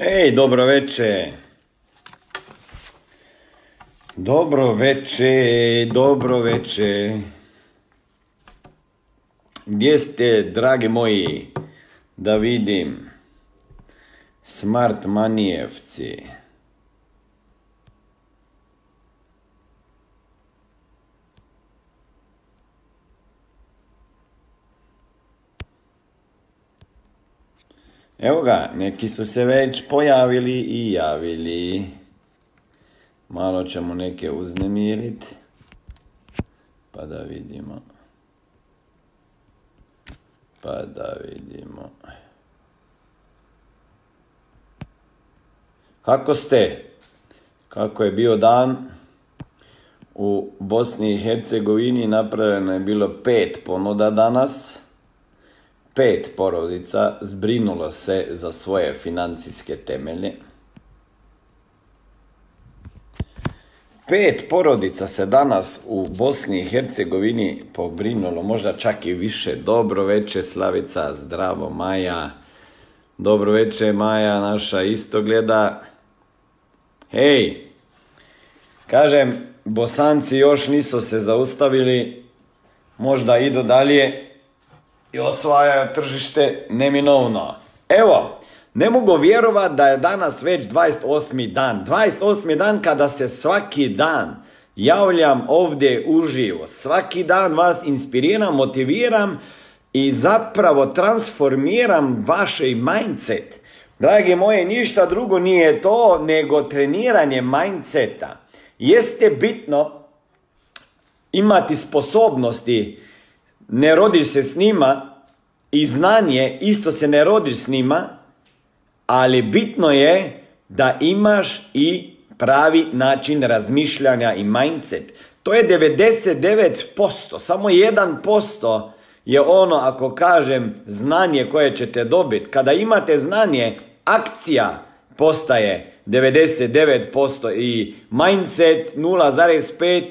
Ej, dobro veče. Dobro veče, dobro veče. Gdje ste, dragi moji, da vidim? Smart manijevci. Evo ga, neki su se već pojavili i javili. Malo ćemo neke uznemiriti. Pa da vidimo. Pa da vidimo. Kako ste? Kako je bio dan? U Bosni i Hercegovini napravljeno je bilo pet ponuda danas pet porodica zbrinulo se za svoje financijske temelje. Pet porodica se danas u Bosni i Hercegovini pobrinulo, možda čak i više. Dobro veče, Slavica, zdravo, Maja. Dobro veče, Maja, naša isto gleda. Hej, kažem, Bosanci još nisu se zaustavili, možda idu dalje, i osvajaju tržište neminovno. Evo, ne mogu vjerovat da je danas već 28. dan. 28. dan kada se svaki dan javljam ovdje uživo. Svaki dan vas inspiriram, motiviram i zapravo transformiram vaše mindset. Dragi moje, ništa drugo nije to nego treniranje mindseta. Jeste bitno imati sposobnosti ne rodiš se s njima i znanje isto se ne rodiš s njima, ali bitno je da imaš i pravi način razmišljanja i mindset. To je 99%, samo 1% je ono ako kažem znanje koje ćete dobiti. Kada imate znanje, akcija postaje 99% i mindset 0,5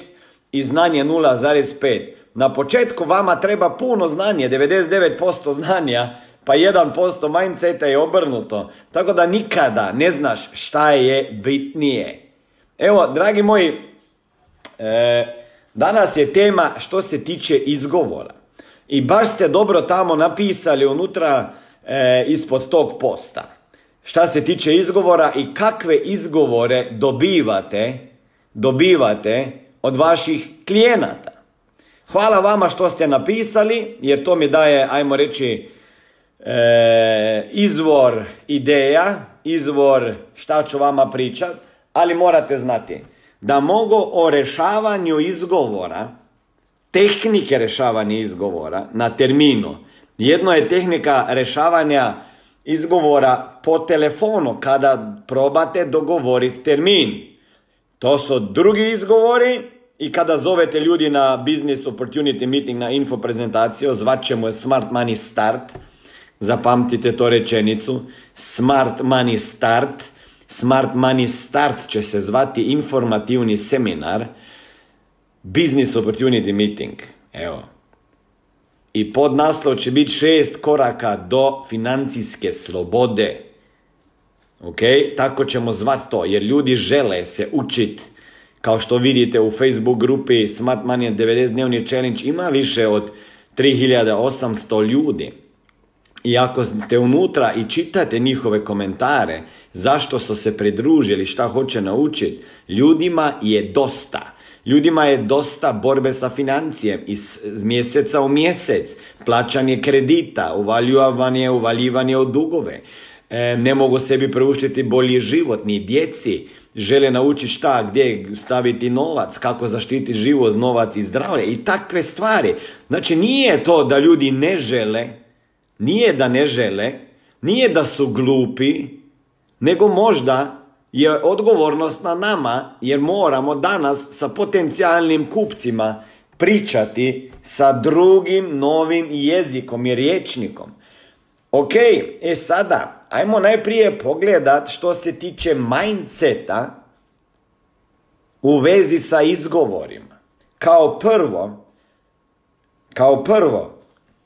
i znanje 0,5. Na početku vama treba puno znanje, 99% znanja, pa 1% mindseta je obrnuto. Tako da nikada ne znaš šta je bitnije. Evo, dragi moji, e, danas je tema što se tiče izgovora. I baš ste dobro tamo napisali unutra e, ispod tog posta. Šta se tiče izgovora i kakve izgovore dobivate, dobivate od vaših klijenata. Hvala vama što ste napisali, jer to mi daje, ajmo reći, e, izvor ideja, izvor šta ću vama pričat, ali morate znati da mogu o rešavanju izgovora, tehnike rešavanja izgovora na terminu. Jedno je tehnika rešavanja izgovora po telefonu kada probate dogovoriti termin. To su drugi izgovori i kada zovete ljudi na Business Opportunity Meeting, na info prezentaciju, zvat ćemo je Smart Money Start. Zapamtite to rečenicu. Smart Money Start. Smart Money Start će se zvati informativni seminar. Business Opportunity Meeting. Evo. I pod naslov će biti šest koraka do financijske slobode. Ok? Tako ćemo zvati to, jer ljudi žele se učiti kao što vidite u Facebook grupi Smart Money 90 dnevni challenge ima više od 3800 ljudi. I ako ste unutra i čitate njihove komentare, zašto su se pridružili, šta hoće naučiti, ljudima je dosta. Ljudima je dosta borbe sa financijem iz mjeseca u mjesec, plaćanje kredita, uvaljivanje, uvaljivanje od dugove. E, ne mogu sebi preuštiti bolji život, ni djeci žele naučiti šta, gdje staviti novac, kako zaštiti život, novac i zdravlje i takve stvari. Znači nije to da ljudi ne žele, nije da ne žele, nije da su glupi, nego možda je odgovornost na nama jer moramo danas sa potencijalnim kupcima pričati sa drugim novim jezikom i riječnikom. Ok, e sada, ajmo najprije pogledat što se tiče mindseta u vezi sa izgovorima. Kao prvo, kao prvo,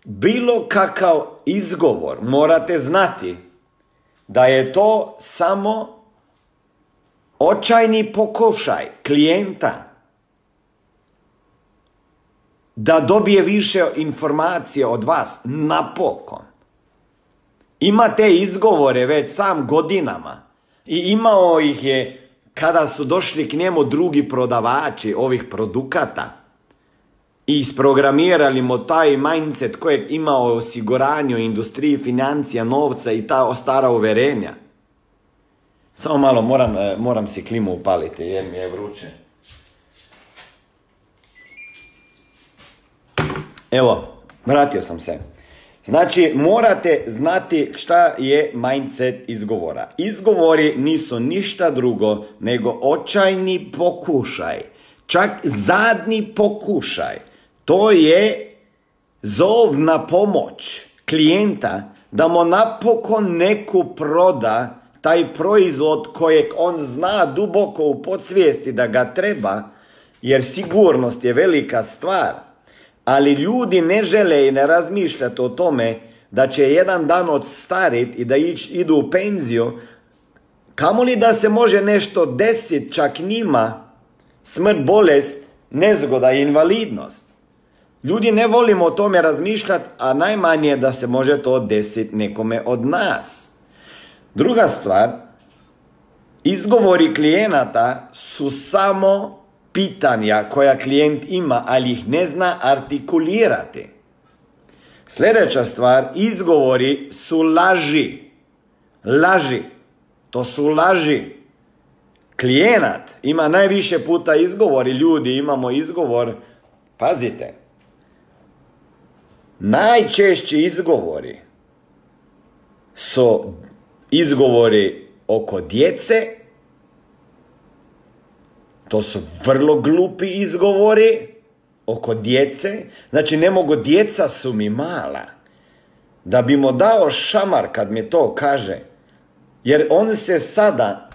bilo kakav izgovor morate znati da je to samo očajni pokušaj klijenta da dobije više informacije od vas, napokon. Ima te izgovore već sam godinama i imao ih je kada su došli k njemu drugi prodavači ovih produkata i isprogramirali mu taj mindset kojeg imao osiguranju, industriji, financija, novca i ta stara uverenja. Samo malo, moram, e, moram si klimu upaliti jer mi je vruće. Evo, vratio sam se. Znači, morate znati šta je mindset izgovora. Izgovori nisu ništa drugo nego očajni pokušaj. Čak zadnji pokušaj. To je zov na pomoć klijenta da mu napokon neku proda taj proizvod kojeg on zna duboko u podsvijesti da ga treba, jer sigurnost je velika stvar. Ali ljudi ne žele i ne razmišljati o tome da će jedan dan odstariti i da idu u penziju, li da se može nešto desiti čak njima, smrt, bolest, nezgoda i invalidnost. Ljudi ne volimo o tome razmišljati, a najmanje da se može to desiti nekome od nas. Druga stvar, izgovori klijenata su samo pitanja koja klijent ima, ali ih ne zna artikulirati. Sljedeća stvar, izgovori su laži. Laži. To su laži. Klijenat ima najviše puta izgovori, ljudi imamo izgovor, pazite, najčešći izgovori su izgovori oko djece, to su vrlo glupi izgovori oko djece. Znači ne mogu, djeca su mi mala. Da bi mu dao šamar kad mi to kaže. Jer on se sada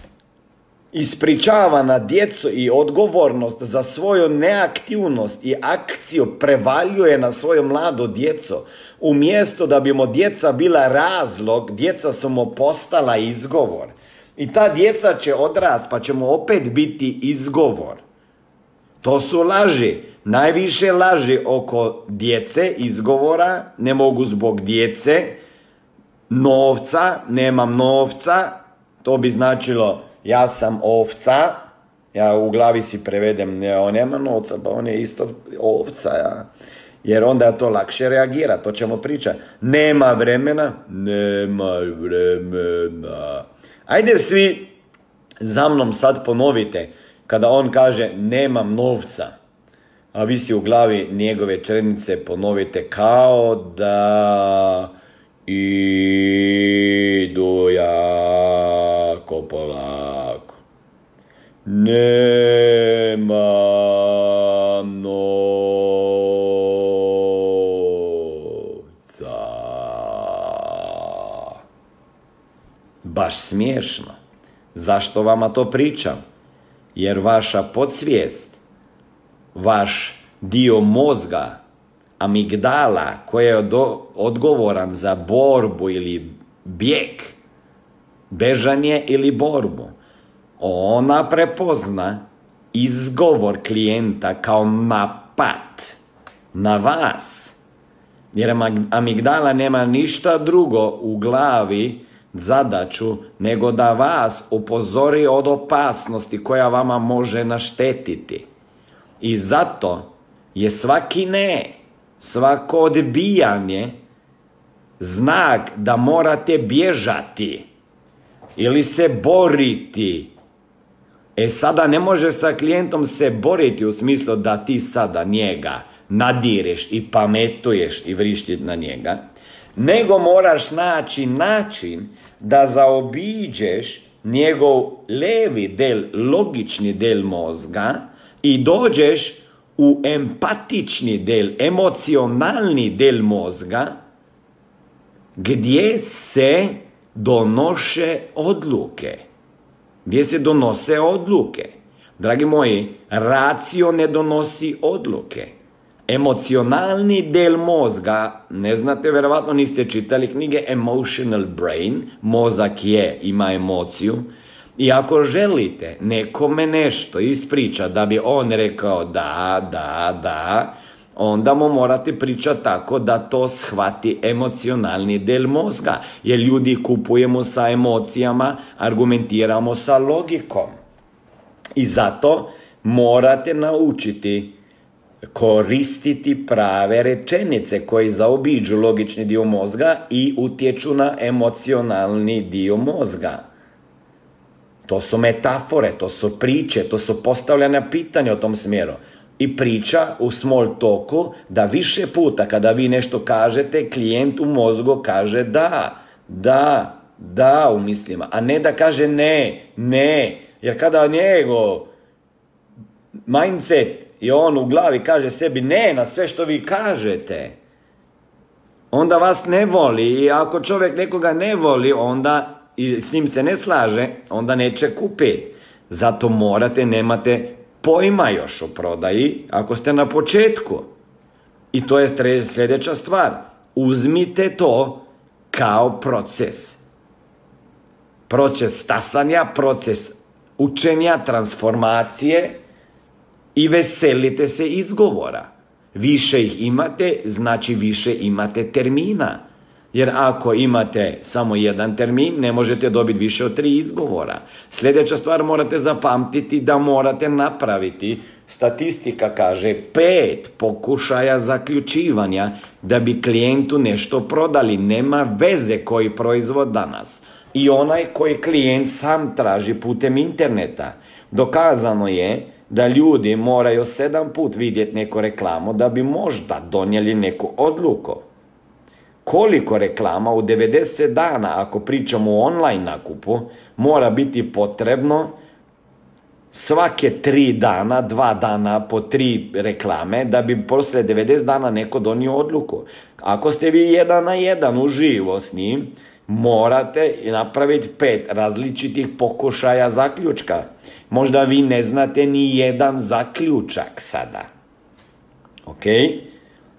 ispričava na djecu i odgovornost za svoju neaktivnost i akciju prevaljuje na svoju mladu djecu. Umjesto da bi mu djeca bila razlog, djeca su mu postala izgovor. I ta djeca će odrast pa će mu opet biti izgovor. To su laži. Najviše laži oko djece, izgovora, ne mogu zbog djece, novca, nemam novca, to bi značilo ja sam ovca, ja u glavi si prevedem, ne, on nema novca, pa on je isto ovca, ja. Jer onda to lakše reagira, to ćemo pričati. Nema vremena? Nema vremena. Ajde svi za mnom sad ponovite, kada on kaže nemam novca, a vi si u glavi njegove črnice ponovite kao da idu jako polako. Nema novca. Baš smiješno. Zašto vama to pričam? Jer vaša podsvijest, vaš dio mozga amigdala koji je odgovoran za borbu ili bijeg, bežanje ili borbu, ona prepozna izgovor klijenta kao napad na vas. Jer amigdala nema ništa drugo u glavi zadaću nego da vas upozori od opasnosti koja vama može naštetiti. I zato je svaki ne svako odbijanje znak da morate bježati ili se boriti. E sada ne može sa klijentom se boriti u smislu da ti sada njega nadireš i pametuješ i vrišti na njega, nego moraš naći način da zaobiđeš njegov levi del, logični del mozga i dođeš u empatični del, emocionalni del mozga, gdje se donoše odluke. Gdje se donose odluke. Dragi moji, racio ne donosi odluke. Emocionalni del mozga, ne znate, verovatno niste čitali knjige Emotional Brain, mozak je, ima emociju, i ako želite nekome nešto ispriča da bi on rekao da, da, da, onda mu morate pričati tako da to shvati emocionalni del mozga. Jer ljudi kupujemo sa emocijama, argumentiramo sa logikom. I zato morate naučiti koristiti prave rečenice koji zaobiđu logični dio mozga i utječu na emocionalni dio mozga. To su metafore, to su priče, to su postavljanja pitanja o tom smjeru. I priča u small talku da više puta kada vi nešto kažete, klijent u mozgu kaže da, da, da u mislima, a ne da kaže ne, ne. Jer kada njego mindset i on u glavi kaže sebi ne na sve što vi kažete, onda vas ne voli i ako čovjek nekoga ne voli, onda i s njim se ne slaže, onda neće kupiti. Zato morate, nemate pojma još o prodaji ako ste na početku. I to je sljedeća stvar. Uzmite to kao proces. Proces stasanja, proces učenja, transformacije i veselite se izgovora. Više ih imate, znači više imate termina. Jer ako imate samo jedan termin, ne možete dobiti više od tri izgovora. Sljedeća stvar morate zapamtiti da morate napraviti, statistika kaže, pet pokušaja zaključivanja da bi klijentu nešto prodali. Nema veze koji proizvod danas. I onaj koji klijent sam traži putem interneta. Dokazano je da ljudi moraju sedam put vidjeti neku reklamu da bi možda donijeli neku odluku koliko reklama u 90 dana, ako pričamo o online nakupu, mora biti potrebno svake tri dana, dva dana po tri reklame, da bi posle 90 dana neko donio odluku. Ako ste vi jedan na jedan uživo s njim, morate napraviti pet različitih pokušaja zaključka. Možda vi ne znate ni jedan zaključak sada. Ok?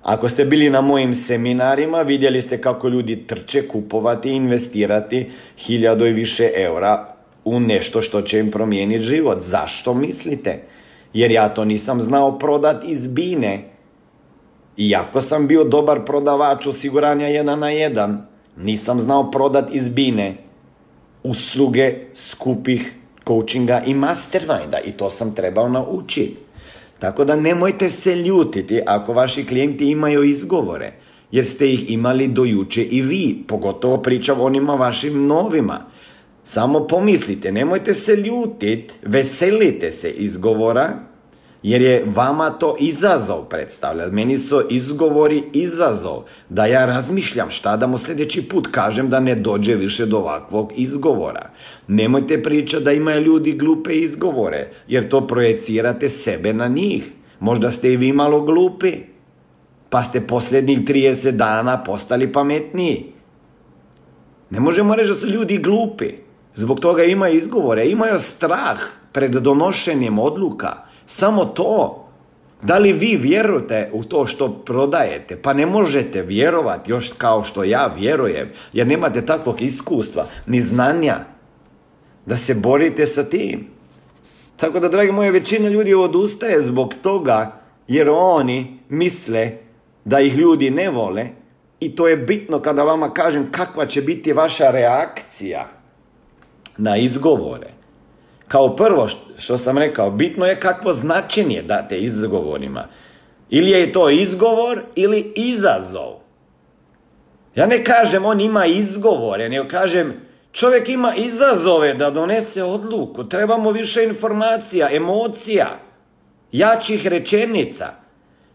Ako ste bili na mojim seminarima, vidjeli ste kako ljudi trče kupovati i investirati hiljado i više eura u nešto što će im promijeniti život. Zašto mislite? Jer ja to nisam znao prodat iz bine. Iako sam bio dobar prodavač osiguranja jedan na jedan, nisam znao prodat iz bine usluge skupih coachinga i masterminda i to sam trebao naučiti. Tako da nemojte se ljutiti ako vaši klijenti imaju izgovore, jer ste ih imali do juče i vi, pogotovo pričam onima vašim novima. Samo pomislite, nemojte se ljutiti, veselite se izgovora, jer je vama to izazov predstavlja. Meni su izgovori izazov, da ja razmišljam šta da mu sljedeći put kažem da ne dođe više do ovakvog izgovora. Nemojte pričati da imaju ljudi glupe izgovore, jer to projecirate sebe na njih. Možda ste i vi malo glupi, pa ste posljednjih 30 dana postali pametniji. Ne možemo reći da su ljudi glupi. Zbog toga imaju izgovore, imaju strah pred donošenjem odluka. Samo to. Da li vi vjerujete u to što prodajete? Pa ne možete vjerovati još kao što ja vjerujem, jer nemate takvog iskustva, ni znanja, da se borite sa tim. Tako da, dragi moje, većina ljudi odustaje zbog toga, jer oni misle da ih ljudi ne vole i to je bitno kada vama kažem kakva će biti vaša reakcija na izgovore. Kao prvo što sam rekao, bitno je kakvo značenje date izgovorima. Ili je to izgovor ili izazov. Ja ne kažem on ima izgovore, nego kažem čovjek ima izazove da donese odluku. Trebamo više informacija, emocija, jačih rečenica.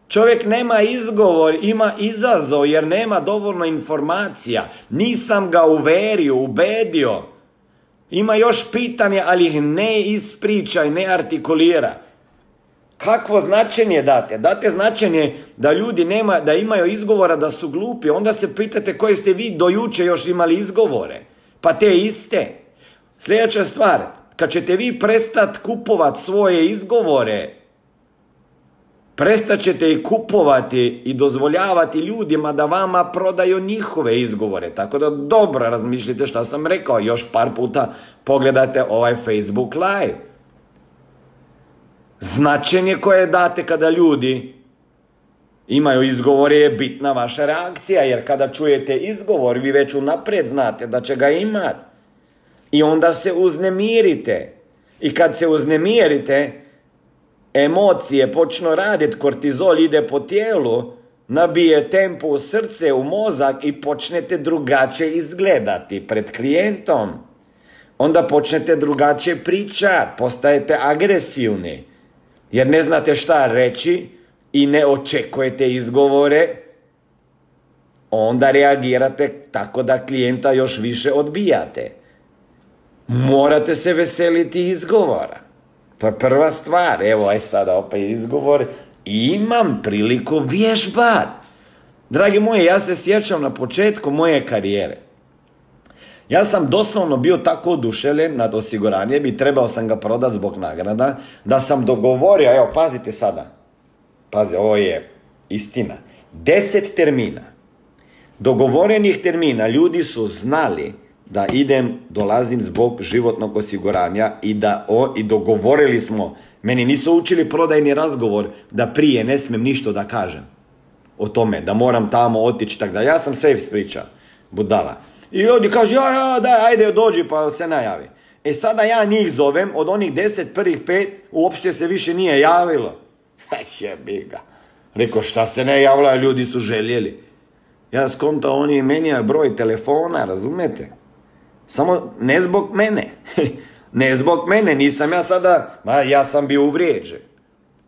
Čovjek nema izgovor, ima izazov jer nema dovoljno informacija. Nisam ga uverio, ubedio. Ima još pitanje, ali ih ne ispriča i ne artikulira. Kakvo značenje date? Date značenje da ljudi nema, da imaju izgovora da su glupi. Onda se pitate koje ste vi do juče još imali izgovore. Pa te iste. Sljedeća stvar, kad ćete vi prestati kupovat svoje izgovore Prestat ćete i kupovati i dozvoljavati ljudima da vama prodaju njihove izgovore. Tako da dobro razmišljite što sam rekao. Još par puta pogledajte ovaj Facebook live. Značenje koje date kada ljudi imaju izgovore je bitna vaša reakcija. Jer kada čujete izgovor vi već unaprijed znate da će ga imati. I onda se uznemirite. I kad se uznemirite, emocije počnu raditi, kortizol ide po tijelu, nabije tempo u srce, u mozak i počnete drugačije izgledati pred klijentom. Onda počnete drugačije pričati, postajete agresivni, jer ne znate šta reći i ne očekujete izgovore, onda reagirate tako da klijenta još više odbijate. Morate se veseliti izgovora. To je prva stvar. Evo, aj sada opet izgovor. Imam priliku vježbat. Dragi moji, ja se sjećam na početku moje karijere. Ja sam doslovno bio tako oduševljen nad osiguranjem i trebao sam ga prodat zbog nagrada, da sam dogovorio, evo pazite sada, pazi, ovo je istina, deset termina, dogovorenih termina, ljudi su znali da idem, dolazim zbog životnog osiguranja i da o, i dogovorili smo, meni nisu učili prodajni razgovor da prije ne smijem ništa da kažem o tome, da moram tamo otići, tako da ja sam sve ispričao, budala. I oni kaže, ja, ja, da, ajde, dođi pa se najavi. E sada ja njih zovem, od onih deset prvih pet, uopšte se više nije javilo. Jebi ga. Rekao, šta se ne javila, ljudi su željeli. Ja skontao, oni meni je broj telefona, razumete? Samo ne zbog mene. ne zbog mene, nisam ja sada, ma ja sam bio uvrijeđen.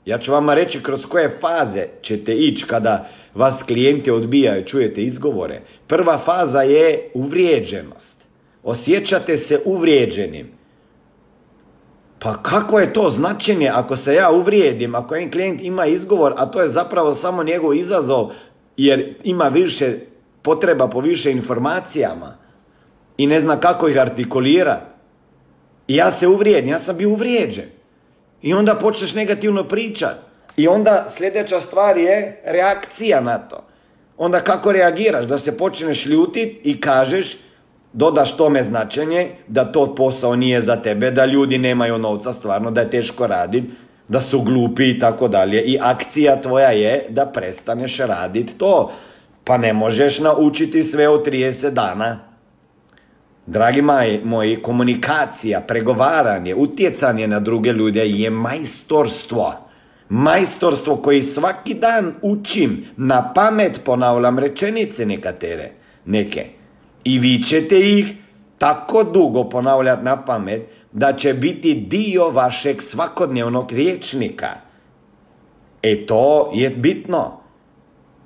Ja ću vama reći kroz koje faze ćete ići kada vas klijenti odbijaju, čujete izgovore. Prva faza je uvrijeđenost. Osjećate se uvrijeđenim. Pa kako je to značenje ako se ja uvrijedim, ako jedan klijent ima izgovor, a to je zapravo samo njegov izazov jer ima više potreba po više informacijama i ne zna kako ih artikulira. I ja se uvrijedim, ja sam bio uvrijeđen. I onda počneš negativno pričat. I onda sljedeća stvar je reakcija na to. Onda kako reagiraš? Da se počneš ljutit i kažeš, dodaš tome značenje, da to posao nije za tebe, da ljudi nemaju novca stvarno, da je teško raditi, da su glupi i tako dalje. I akcija tvoja je da prestaneš raditi to. Pa ne možeš naučiti sve u 30 dana. Dragi moji, komunikacija, pregovaranje, utjecanje na druge ljude je majstorstvo. Majstorstvo koji svaki dan učim, na pamet ponavljam rečenice nekatere, neke. I vi ćete ih tako dugo ponavljati na pamet, da će biti dio vašeg svakodnevnog riječnika. E to je bitno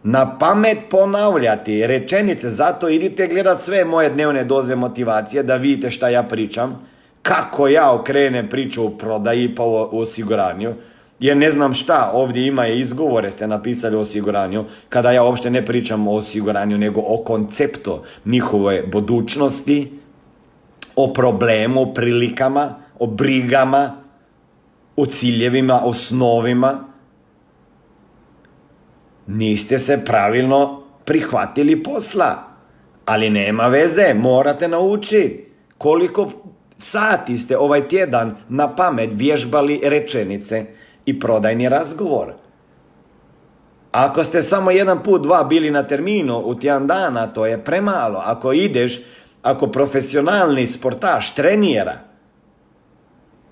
na pamet ponavljati rečenice, zato idite gledat sve moje dnevne doze motivacije da vidite šta ja pričam, kako ja okrenem priču o prodaji pa o osiguranju, jer ne znam šta, ovdje ima i izgovore ste napisali o osiguranju, kada ja uopšte ne pričam o osiguranju, nego o konceptu njihove budućnosti, o problemu, prilikama, o brigama, o ciljevima, o snovima, niste se pravilno prihvatili posla. Ali nema veze, morate naučiti koliko sati ste ovaj tjedan na pamet vježbali rečenice i prodajni razgovor. Ako ste samo jedan put, dva bili na terminu u tjedan dana, to je premalo. Ako ideš, ako profesionalni sportaš trenira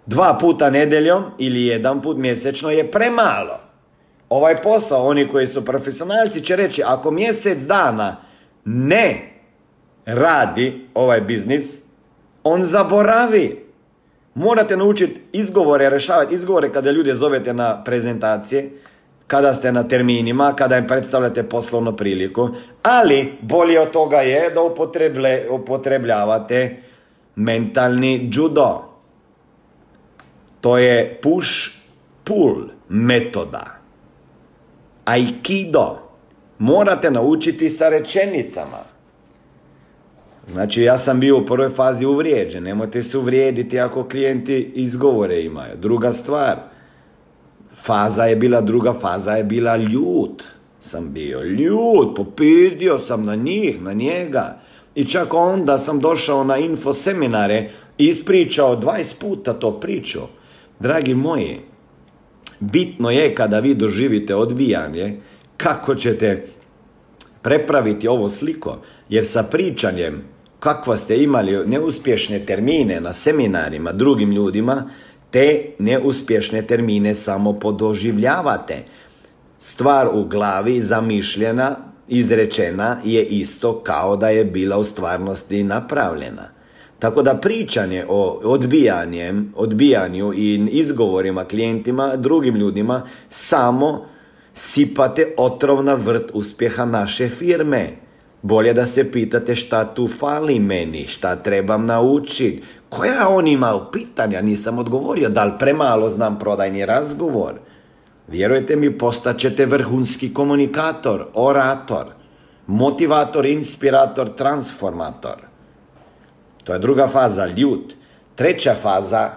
dva puta nedeljom ili jedan put mjesečno je premalo ovaj posao, oni koji su profesionalci će reći, ako mjesec dana ne radi ovaj biznis, on zaboravi. Morate naučiti izgovore, rešavati izgovore kada ljude zovete na prezentacije, kada ste na terminima, kada im predstavljate poslovnu priliku, ali bolje od toga je da upotrebljavate mentalni judo. To je push-pull metoda. Aikido. Morate naučiti sa rečenicama. Znači ja sam bio u prvoj fazi uvrijeđen. Nemojte se uvrijediti ako klijenti izgovore imaju. Druga stvar. faza je bila, druga faza je bila ljut. Sam bio ljut, popizdio sam na njih, na njega. I čak onda sam došao na info seminare i ispričao 20 puta to priču. Dragi moji, bitno je kada vi doživite odbijanje, kako ćete prepraviti ovo sliko, jer sa pričanjem kakva ste imali neuspješne termine na seminarima drugim ljudima, te neuspješne termine samo podoživljavate. Stvar u glavi zamišljena, izrečena je isto kao da je bila u stvarnosti napravljena. Tako da pričanje o odbijanjem, odbijanju i izgovorima klijentima, drugim ljudima, samo sipate otrov na vrt uspjeha naše firme. Bolje da se pitate šta tu fali meni, šta trebam naučiti, koja on ima pitanja, nisam odgovorio, da li premalo znam prodajni razgovor. Vjerujte mi, postaćete vrhunski komunikator, orator, motivator, inspirator, transformator. To je druga faza, ljut. Treća faza,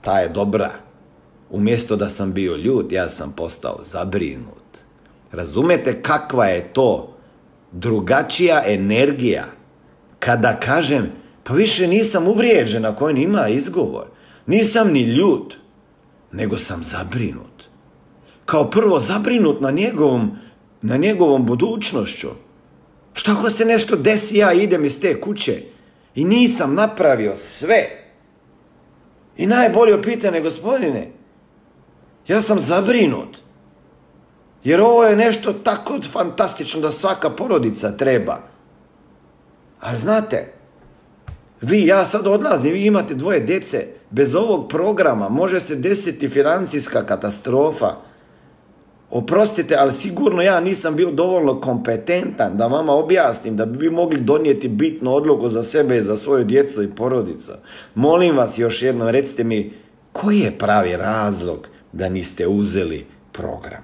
ta je dobra. Umjesto da sam bio ljut, ja sam postao zabrinut. Razumete kakva je to drugačija energija kada kažem pa više nisam uvrijeđen ako on ima izgovor. Nisam ni ljut, nego sam zabrinut. Kao prvo zabrinut na njegovom, na njegovom budućnošću. Šta ako se nešto desi, ja idem iz te kuće i nisam napravio sve. I najbolje pitanje, gospodine, ja sam zabrinut. Jer ovo je nešto tako fantastično da svaka porodica treba. Ali znate, vi, ja sad odlazim, vi imate dvoje djece, bez ovog programa može se desiti financijska katastrofa. Oprostite, ali sigurno ja nisam bio dovoljno kompetentan da vama objasnim da bi vi mogli donijeti bitnu odluku za sebe i za svoju djecu i porodicu. Molim vas još jednom, recite mi, koji je pravi razlog da niste uzeli program?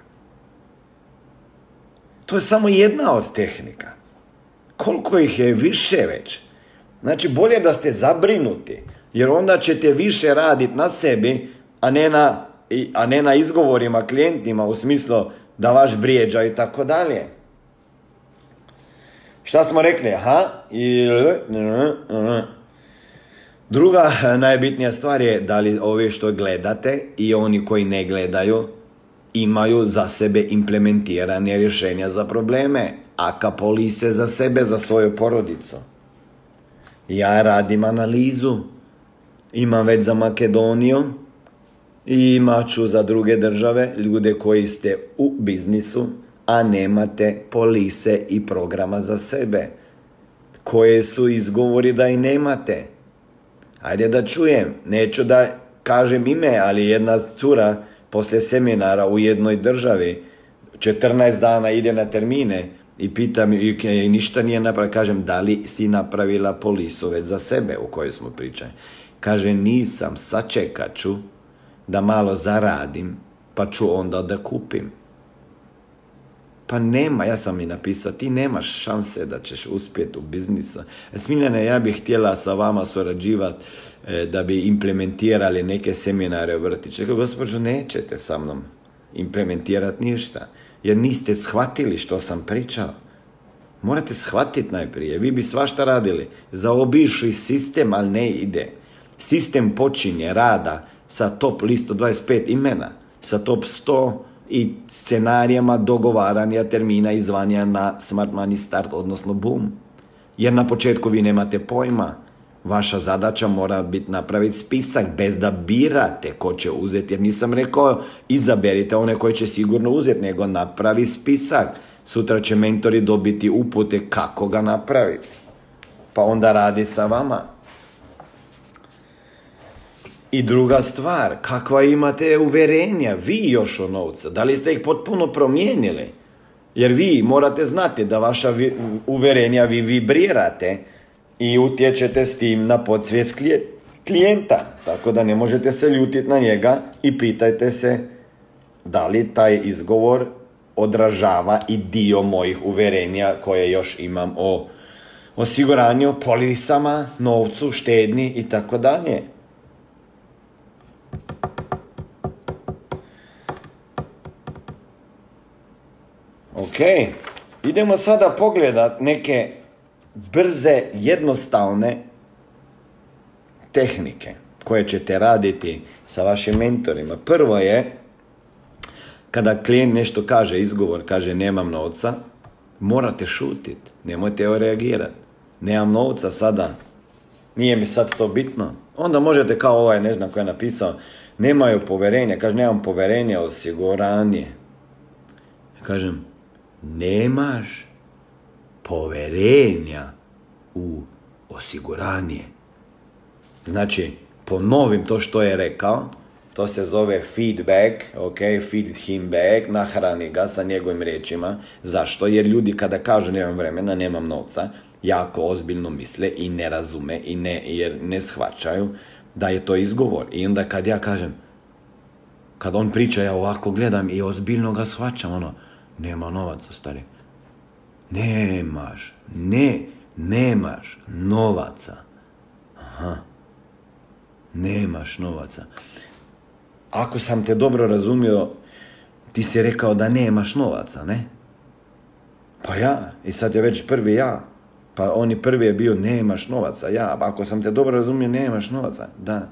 To je samo jedna od tehnika. Koliko ih je više već? Znači, bolje da ste zabrinuti, jer onda ćete više raditi na sebi, a ne na, a ne na izgovorima klijentima u smislu da vaš vrijeđa i tako dalje. Šta smo rekli? Aha, i... Druga najbitnija stvar je da li ovi što gledate i oni koji ne gledaju imaju za sebe implementirane rješenja za probleme, a polise za sebe, za svoju porodicu. Ja radim analizu, imam već za Makedoniju i imat ću za druge države, ljude koji ste u biznisu, a nemate polise i programa za sebe. Koje su izgovori da i nemate? Ajde da čujem, neću da kažem ime, ali jedna cura poslije seminara u jednoj državi 14 dana ide na termine i pitam i, i ništa nije napravila. Kažem, da li si napravila polisu već za sebe u kojoj smo pričali? Kaže, nisam, sačekat ću da malo zaradim, pa ću onda da kupim. Pa nema, ja sam mi napisao, ti nemaš šanse da ćeš uspjeti u biznisu. E, Smiljane, ja bih htjela sa vama surađivati e, da bi implementirali neke seminare u vrtiću. Rekao, gospođo, nećete sa mnom implementirati ništa jer niste shvatili što sam pričao. Morate shvatiti najprije. Vi bi svašta radili. Zaobišli sistem, ali ne ide. Sistem počinje rada sa top listo 25 imena, sa top 100 i scenarijama dogovaranja termina i zvanja na Smart Money Start, odnosno Boom. Jer na početku vi nemate pojma. Vaša zadaća mora biti napraviti spisak bez da birate ko će uzeti. Jer nisam rekao izaberite one koje će sigurno uzeti, nego napravi spisak. Sutra će mentori dobiti upute kako ga napraviti. Pa onda radi sa vama. I druga stvar, kakva imate uverenja, vi još o novca, da li ste ih potpuno promijenili? Jer vi morate znati da vaša uverenja vi vibrirate i utječete s tim na podsvijest klijenta. Tako da ne možete se ljutiti na njega i pitajte se da li taj izgovor odražava i dio mojih uverenja koje još imam o osiguranju, polisama, novcu, štedni i tako dalje. Ok, idemo sada pogledat neke brze, jednostavne tehnike koje ćete raditi sa vašim mentorima. Prvo je, kada klijent nešto kaže, izgovor, kaže nemam novca, morate šutit, nemojte reagirati. Nemam novca sada, nije mi sad to bitno. Onda možete kao ovaj, ne znam ko je napisao, nemaju poverenja, kaže nemam poverenja osiguranje. Kažem, nemaš poverenja u osiguranje. Znači, ponovim to što je rekao, to se zove feedback, ok, feed him back, nahrani ga sa njegovim riječima. Zašto? Jer ljudi kada kažu nemam vremena, nemam novca, jako ozbiljno misle i ne razume i ne, jer ne shvaćaju da je to izgovor. I onda kad ja kažem, kad on priča, ja ovako gledam i ozbiljno ga shvaćam, ono, nema novaca, stari. Nemaš, ne, nemaš novaca. Aha, nemaš novaca. Ako sam te dobro razumio, ti si rekao da nemaš novaca, ne? Pa ja, i sad je već prvi ja. Pa on i prvi je bio nemaš novaca, ja. Ako sam te dobro razumio, nemaš novaca, da.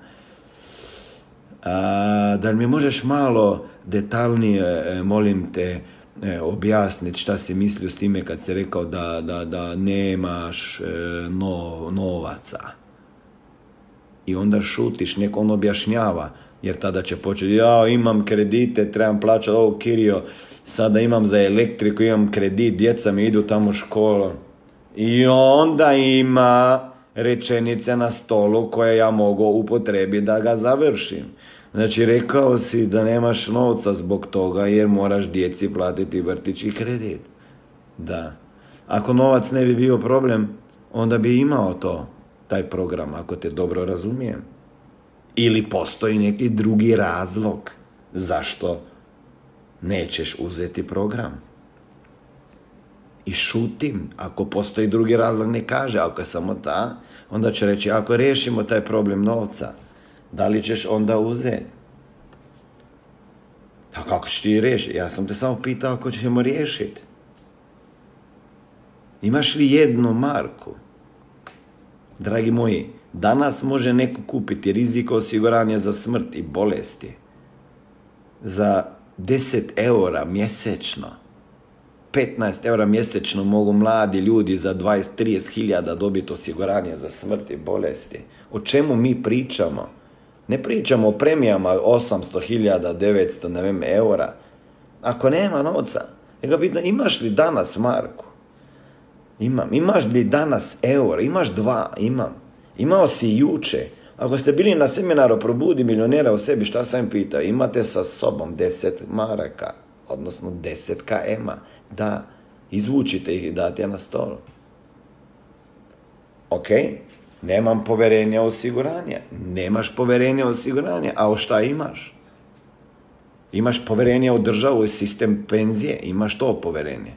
A, da li mi možeš malo detaljnije, e, molim te, e, objasniti šta si mislio s time kad si rekao da, da, da nemaš e, novaca. I onda šutiš, neko on objašnjava, jer tada će početi, ja imam kredite, trebam plaćati ovo kirio, sada imam za elektriku, imam kredit, djeca mi idu tamo u školu. I onda ima rečenice na stolu koje ja mogu upotrebiti da ga završim. Znači, rekao si da nemaš novca zbog toga jer moraš djeci platiti vrtić i kredit. Da. Ako novac ne bi bio problem, onda bi imao to, taj program, ako te dobro razumijem. Ili postoji neki drugi razlog zašto nećeš uzeti program. I šutim. Ako postoji drugi razlog, ne kaže. Ako je samo ta, onda će reći, ako riješimo taj problem novca, da li ćeš onda uzeti? A kako ćeš ti riješiti? Ja sam te samo pitao ako ćemo riješiti. Imaš li jednu marku? Dragi moji, danas može neko kupiti riziko osiguranja za smrt i bolesti za 10 eura mjesečno. 15 eura mjesečno mogu mladi ljudi za 20-30 hiljada dobiti osiguranje za smrt i bolesti. O čemu mi pričamo? Ne pričamo o premijama 800 hiljada, 900, ne vem, eura. Ako nema novca, ga pitao, imaš li danas marku? Imam. Imaš li danas eura? Imaš dva? Imam. Imao si juče. Ako ste bili na seminaru Probudi milionera u sebi, šta sam pitao? Imate sa sobom 10 maraka, odnosno 10 km-a. Da, izvučite ih i date na stol. Ok? Nemam poverenja u osiguranje. Nemaš poverenja u osiguranje. A o šta imaš? Imaš poverenje u državu i sistem penzije. Imaš to poverenje.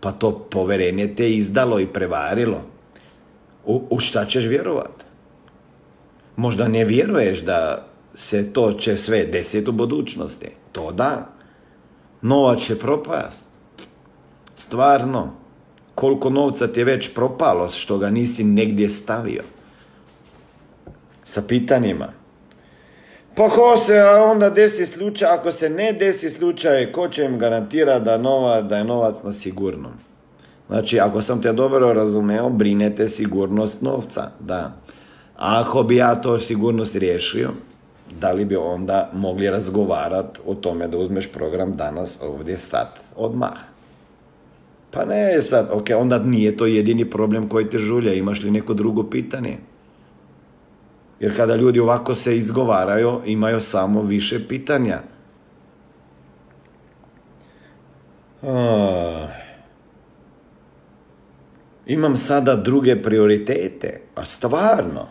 Pa to poverenje te izdalo i prevarilo. U, u šta ćeš vjerovat? Možda ne vjeruješ da se to će sve desiti u budućnosti. To da. Novac će propast. Stvarno koliko novca ti je već propalo što ga nisi negdje stavio. Sa pitanjima. Pa ko se onda desi slučaj, ako se ne desi slučaj, ko će im garantira da, nova, da je novac na sigurnom? Znači, ako sam te dobro razumeo, brinete sigurnost novca, da. ako bi ja to sigurnost riješio, da li bi onda mogli razgovarati o tome da uzmeš program danas ovdje sad odmah? Pa ne sad, ok, onda nije to jedini problem koji te žulja, imaš li neko drugo pitanje? Jer kada ljudi ovako se izgovaraju, imaju samo više pitanja. Imam sada druge prioritete, a stvarno.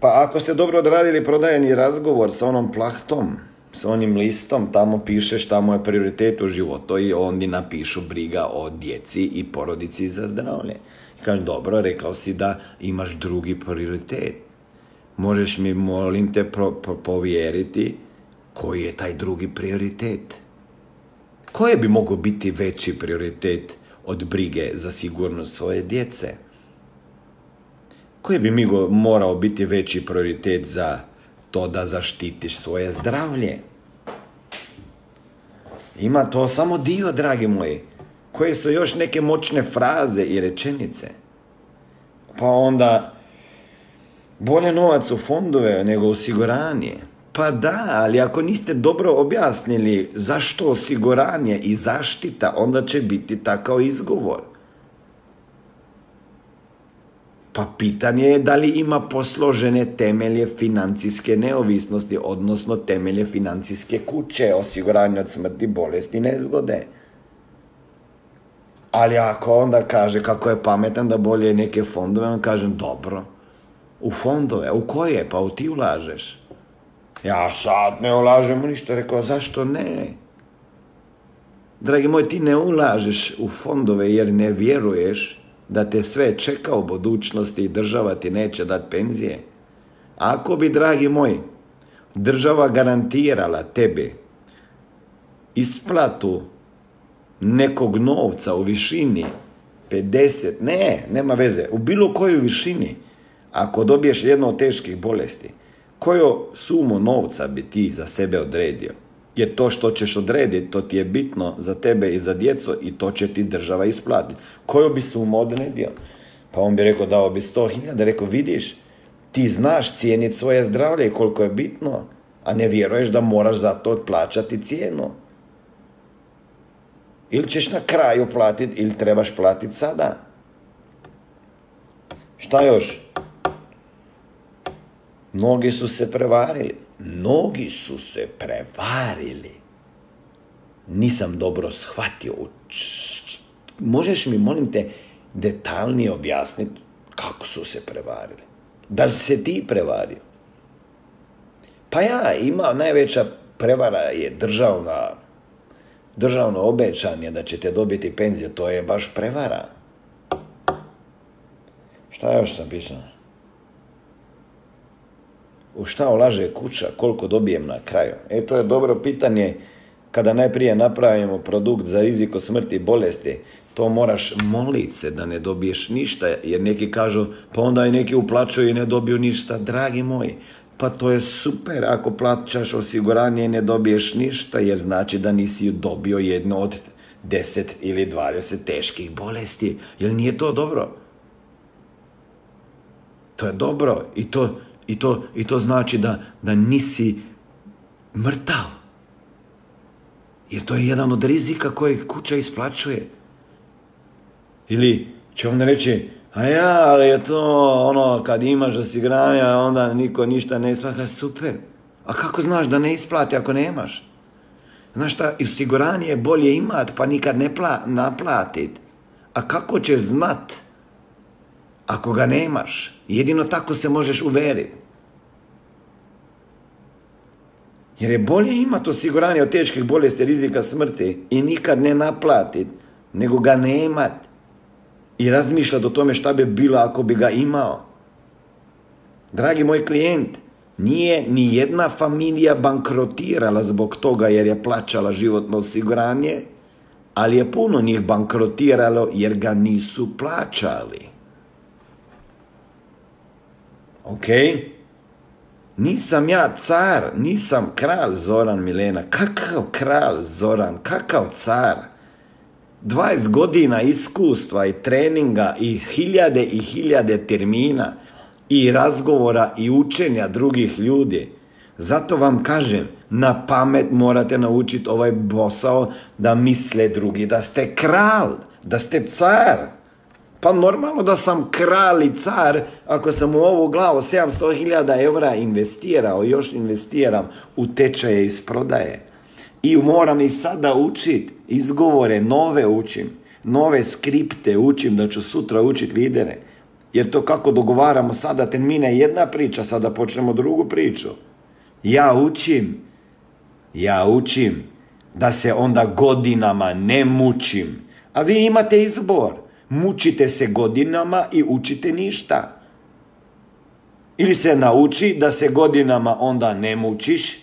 Pa ako ste dobro odradili prodajeni razgovor sa onom plahtom, s onim listom, tamo piše šta mu je prioritet u životu i oni napišu briga o djeci i porodici za zdravlje. I kažem, dobro, rekao si da imaš drugi prioritet. Možeš mi, molim te, povjeriti koji je taj drugi prioritet. Koje bi mogao biti veći prioritet od brige za sigurnost svoje djece? Koji bi mi morao biti veći prioritet za to da zaštitiš svoje zdravlje? Ima to samo dio, dragi moji, koje su još neke moćne fraze i rečenice. Pa onda, bolje novac u fondove nego osiguranje. Pa da, ali ako niste dobro objasnili zašto osiguranje i zaštita, onda će biti takav izgovor. Pa pitanje je da li ima posložene temelje financijske neovisnosti, odnosno temelje financijske kuće, osiguranje od smrti, bolesti, nezgode. Ali ako onda kaže kako je pametan da bolje neke fondove, on kažem dobro. U fondove, u koje? Pa u ti ulažeš. Ja sad ne ulažem u ništa. Rekao, zašto ne? Dragi moj, ti ne ulažeš u fondove jer ne vjeruješ da te sve čeka u budućnosti i država ti neće dati penzije. Ako bi, dragi moj, država garantirala tebi isplatu nekog novca u višini 50, ne, nema veze, u bilo kojoj višini, ako dobiješ jednu od teških bolesti, koju sumu novca bi ti za sebe odredio? Jer to što ćeš odrediti, to ti je bitno za tebe i za djeco i to će ti država isplatiti. Koju bi sumu odredio? Pa on bi rekao dao bi sto hiljada, rekao vidiš, ti znaš cijeniti svoje zdravlje i koliko je bitno, a ne vjeruješ da moraš za to plaćati cijenu. Ili ćeš na kraju platiti ili trebaš platiti sada. Šta još? Mnogi su se prevarili. Mnogi su se prevarili. Nisam dobro shvatio. Možeš mi, molim te, detaljnije objasniti kako su se prevarili? Da li se ti prevario? Pa ja, ima najveća prevara je državna, državno obećanje da ćete dobiti penziju. To je baš prevara. Šta još sam pisao? U šta ulaže kuća, koliko dobijem na kraju? E, to je dobro pitanje kada najprije napravimo produkt za riziko smrti i bolesti. To moraš moliti se da ne dobiješ ništa, jer neki kažu, pa onda i neki uplaćuju i ne dobiju ništa. Dragi moji, pa to je super ako plaćaš osiguranje i ne dobiješ ništa, jer znači da nisi dobio jedno od 10 ili 20 teških bolesti. Jer nije to dobro? To je dobro i to i to, i to znači da, da nisi mrtav. Jer to je jedan od rizika koji kuća isplaćuje. Ili će on reći, a ja, ali je to ono, kad imaš osiguranja, onda niko ništa ne isplati. Super. A kako znaš da ne isplati ako nemaš? Znaš šta, osiguranje je bolje imat, pa nikad ne pla, naplatit. A kako će znat ako ga nemaš? Jedino tako se možeš uveriti. Jer je bolje imati osiguranje od teških bolesti, rizika smrti i nikad ne naplatiti, nego ga nemat i razmišljati o tome šta bi bilo ako bi ga imao. Dragi moj klijent, nije ni jedna familija bankrotirala zbog toga jer je plaćala životno osiguranje, ali je puno njih bankrotiralo jer ga nisu plaćali. Ok? Nisam ja car, nisam kralj Zoran Milena. Kakav kralj Zoran, kakav car? 20 godina iskustva i treninga i hiljade i hiljade termina i razgovora i učenja drugih ljudi. Zato vam kažem, na pamet morate naučiti ovaj posao da misle drugi, da ste kralj, da ste car. Pa normalno da sam kralj i car ako sam u ovu glavu 700.000 eura investirao, još investiram u tečaje iz prodaje. I moram i sada učiti izgovore, nove učim, nove skripte učim da ću sutra učiti lidere. Jer to kako dogovaramo sada termine jedna priča, sada počnemo drugu priču. Ja učim, ja učim da se onda godinama ne mučim. A vi imate izbor mučite se godinama i učite ništa. Ili se nauči da se godinama onda ne mučiš,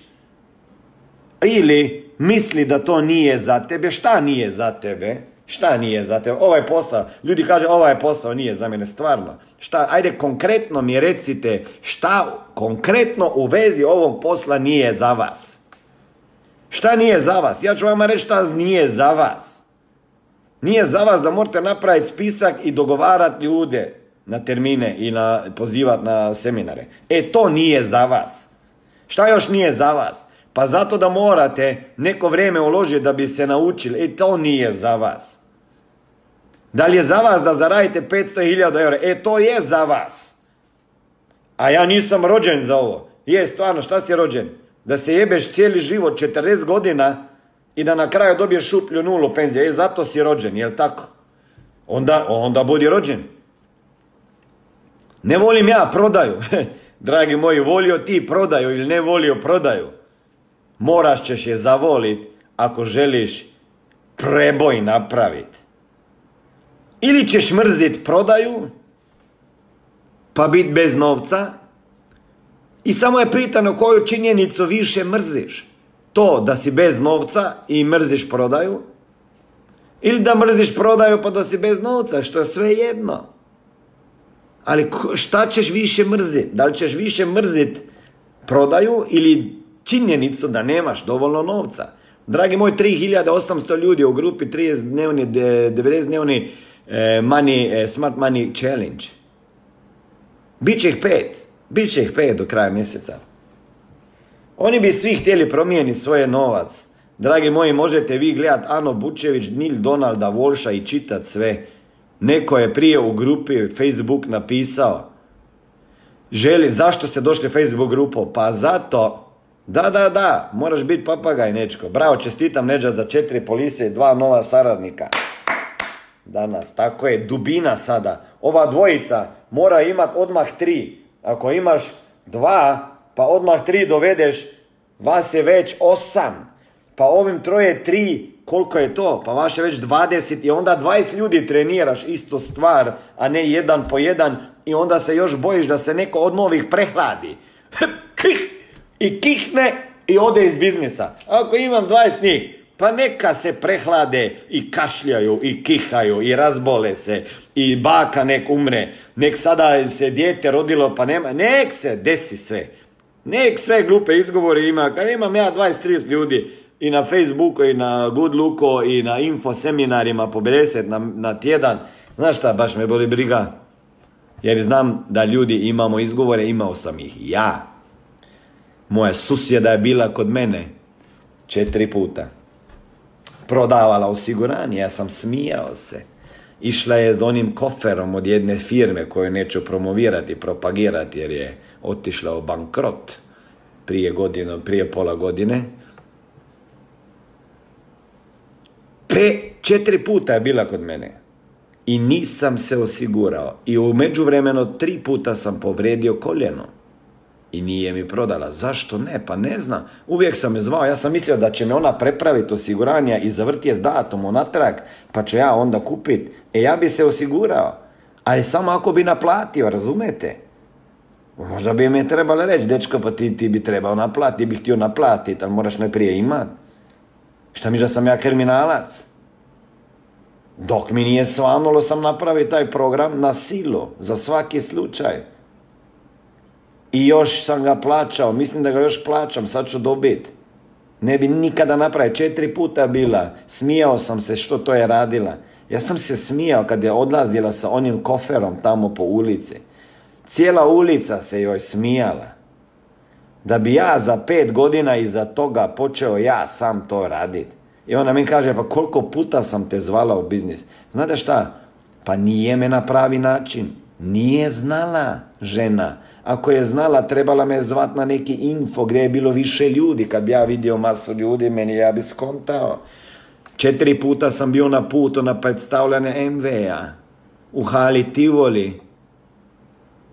ili misli da to nije za tebe, šta nije za tebe? Šta nije za tebe? Ovaj posao, ljudi kaže ovaj posao nije za mene, stvarno. Šta, ajde konkretno mi recite šta konkretno u vezi ovog posla nije za vas. Šta nije za vas? Ja ću vam reći šta nije za vas. Nije za vas da morate napraviti spisak i dogovarati ljude na termine i na, pozivati na seminare. E, to nije za vas. Šta još nije za vas? Pa zato da morate neko vrijeme uložiti da bi se naučili. E, to nije za vas. Da li je za vas da zaradite 500.000 eura? E, to je za vas. A ja nisam rođen za ovo. Je, stvarno, šta si rođen? Da se jebeš cijeli život, 40 godina i da na kraju dobiješ šuplju nulu penzije. E, zato si rođen, jel tako? Onda, onda budi rođen. Ne volim ja prodaju. Dragi moji, volio ti prodaju ili ne volio prodaju. Moraš ćeš je zavolit ako želiš preboj napraviti. Ili ćeš mrzit prodaju, pa bit bez novca, i samo je pitano koju činjenicu više mrziš. To da si bez novca i mrziš prodaju, ili da mrziš prodaju pa da si bez novca, što je sve jedno. Ali šta ćeš više mrzit? Da li ćeš više mrzit prodaju ili činjenicu da nemaš dovoljno novca? Dragi moj, 3800 ljudi u grupi 30 dnevni, 90 dnevni E, money, e, Smart Money Challenge. Biće ih pet. Biće ih pet do kraja mjeseca. Oni bi svi htjeli promijeniti svoje novac. Dragi moji, možete vi gledat Ano Bučević, Nil Donalda, Volša i čitat sve. Neko je prije u grupi Facebook napisao Želi, zašto ste došli Facebook grupu? Pa zato, da, da, da, moraš biti papagaj, Nečko. Bravo, čestitam Neđa za četiri polise i dva nova saradnika danas. Tako je, dubina sada. Ova dvojica mora imat odmah tri. Ako imaš dva, pa odmah tri dovedeš, vas je već osam. Pa ovim troje tri, koliko je to? Pa vaš je već dvadeset i onda dvajest ljudi treniraš istu stvar, a ne jedan po jedan i onda se još bojiš da se neko od novih prehladi. I kihne i ode iz biznisa. Ako imam dvajest njih, pa neka se prehlade i kašljaju i kihaju i razbole se i baka nek umre. Nek sada se dijete rodilo pa nema. Nek se desi sve. Nek sve glupe izgovore ima. Kad imam ja 20-30 ljudi i na Facebooku i na Good Looku i na info seminarima po 50 na, na tjedan. Znaš šta, baš me boli briga. Jer znam da ljudi imamo izgovore, imao sam ih ja. Moja susjeda je bila kod mene četiri puta prodavala osiguranje, ja sam smijao se. Išla je s onim koferom od jedne firme koju neću promovirati, propagirati jer je otišla u bankrot prije godinu, prije pola godine. Pe, četiri puta je bila kod mene i nisam se osigurao. I u međuvremenu tri puta sam povredio koljeno i nije mi prodala. Zašto ne? Pa ne znam. Uvijek sam je zvao. Ja sam mislio da će me ona prepraviti osiguranja i zavrtjeti datum unatrag, pa ću ja onda kupiti. E ja bi se osigurao. Ali samo ako bi naplatio, razumete? Možda bi me trebalo reći, dečko, pa ti, ti bi trebao naplatiti, ti bi htio naplatiti, ali moraš najprije imat. Šta mi da sam ja kriminalac? Dok mi nije svanulo sam napraviti taj program na silu, za svaki slučaj. I još sam ga plaćao, mislim da ga još plaćam, sad ću dobiti. Ne bi nikada napravio, četiri puta bila, smijao sam se što to je radila. Ja sam se smijao kad je odlazila sa onim koferom tamo po ulici. Cijela ulica se joj smijala. Da bi ja za pet godina iza toga počeo ja sam to raditi. I ona mi kaže, pa koliko puta sam te zvala u biznis. Znate šta? Pa nije me na pravi način. Nije znala žena. Ako je znala, trebala me zvat na neki info gdje je bilo više ljudi. Kad bi ja vidio masu ljudi, meni ja bi skontao. Četiri puta sam bio na putu na predstavljanje MV-a. U hali Tivoli.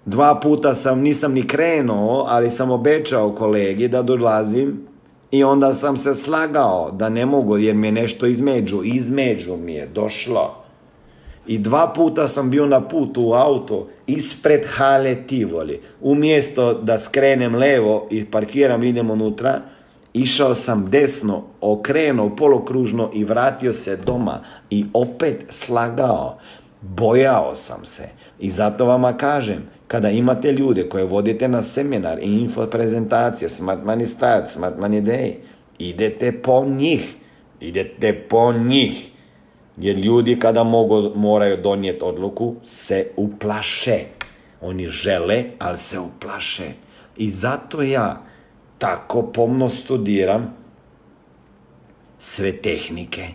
Dva puta sam, nisam ni krenuo, ali sam obećao kolegi da dolazim. I onda sam se slagao da ne mogu jer mi je nešto između. Između mi je došlo. I dva puta sam bio na putu u auto ispred hale Tivoli. Umjesto da skrenem levo i parkiram, idem unutra, Išao sam desno, okrenuo polokružno i vratio se doma i opet slagao. Bojao sam se. I zato vama kažem, kada imate ljude koje vodite na seminar info prezentacije, Smart Money Start, Smart Money Day, idete po njih. Idete po njih. Jer ljudi kada mogu, moraju donijeti odluku se uplaše. Oni žele, ali se uplaše. I zato ja tako pomno studiram sve tehnike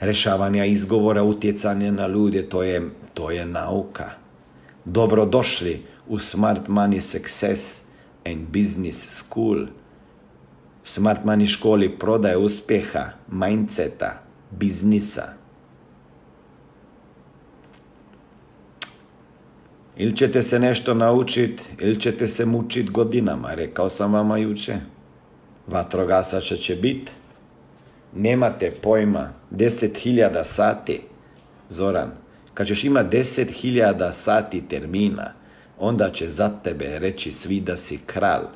rešavanja izgovora, utjecanja na ljude, to je, to je nauka. Dobrodošli u Smart Money Success and Business School. Smart Money školi prodaje uspjeha, mindseta, biznisa. Ili ćete se nešto naučiti, ili ćete se mučiti godinama. Rekao sam vama juče. Vatrogasača će biti. Nemate pojma. 10.000 sati. Zoran, kad ćeš imati 10.000 sati termina, onda će za tebe reći svi da si kralj.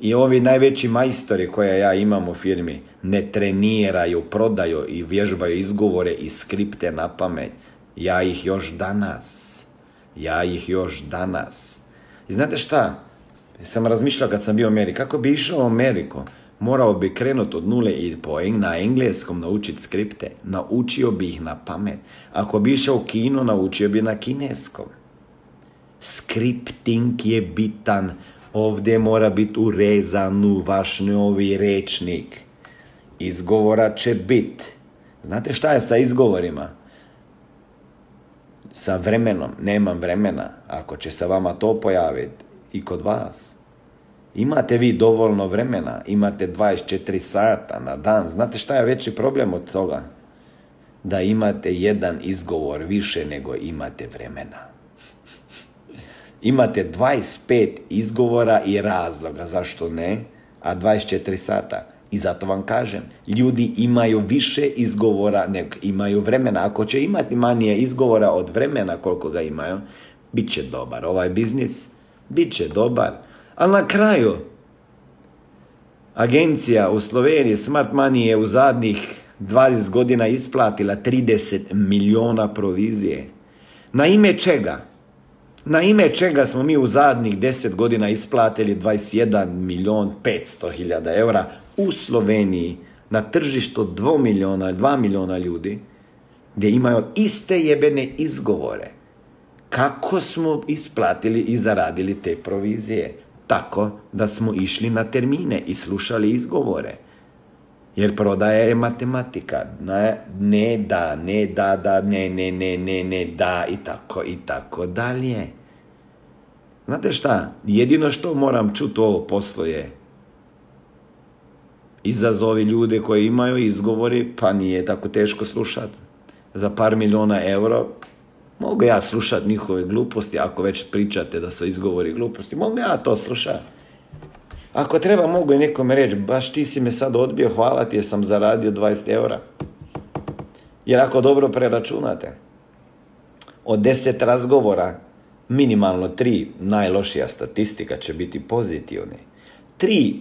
I ovi najveći majstori koje ja imam u firmi ne treniraju, prodaju i vježbaju izgovore i skripte na pamet. Ja ih još danas ja ih još danas. I znate šta? Sam razmišljao kad sam bio u Americi. Kako bi išao u Ameriku? Morao bi krenuti od nule i po, na engleskom naučiti skripte. Naučio bi ih na pamet. Ako bi išao u kino, naučio bi na kineskom. Skripting je bitan. Ovdje mora biti urezan u vaš novi rečnik. Izgovora će biti. Znate šta je sa izgovorima? sa vremenom, nemam vremena, ako će se vama to pojaviti i kod vas. Imate vi dovoljno vremena, imate 24 sata na dan. Znate šta je veći problem od toga? Da imate jedan izgovor više nego imate vremena. Imate 25 izgovora i razloga, zašto ne, a 24 sata. I zato vam kažem, ljudi imaju više izgovora nego imaju vremena. Ako će imati manje izgovora od vremena koliko ga imaju, bit će dobar. Ovaj biznis, bit će dobar. Ali na kraju, agencija u Sloveniji Smart Money je u zadnjih 20 godina isplatila 30 miliona provizije. Na ime čega? Na ime čega smo mi u zadnjih 10 godina isplatili 21 milion 500 hiljada eura u Sloveniji na tržištu 2 miliona, 2 miliona ljudi, gdje imaju iste jebene izgovore. Kako smo isplatili i zaradili te provizije? Tako da smo išli na termine i slušali izgovore. Jer prodaja je matematika. Ne, da, ne da, da, ne, ne, ne, ne, ne, da i tako i tako dalje. Znate šta? Jedino što moram čuti ovo poslo je izazovi ljude koji imaju izgovori, pa nije tako teško slušati. Za par miliona euro mogu ja slušati njihove gluposti, ako već pričate da su izgovori gluposti, mogu ja to slušati. Ako treba, mogu i nekome reći, baš ti si me sad odbio, hvala ti jer sam zaradio 20 eura. Jer ako dobro preračunate, od 10 razgovora, minimalno tri najlošija statistika će biti pozitivni. Tri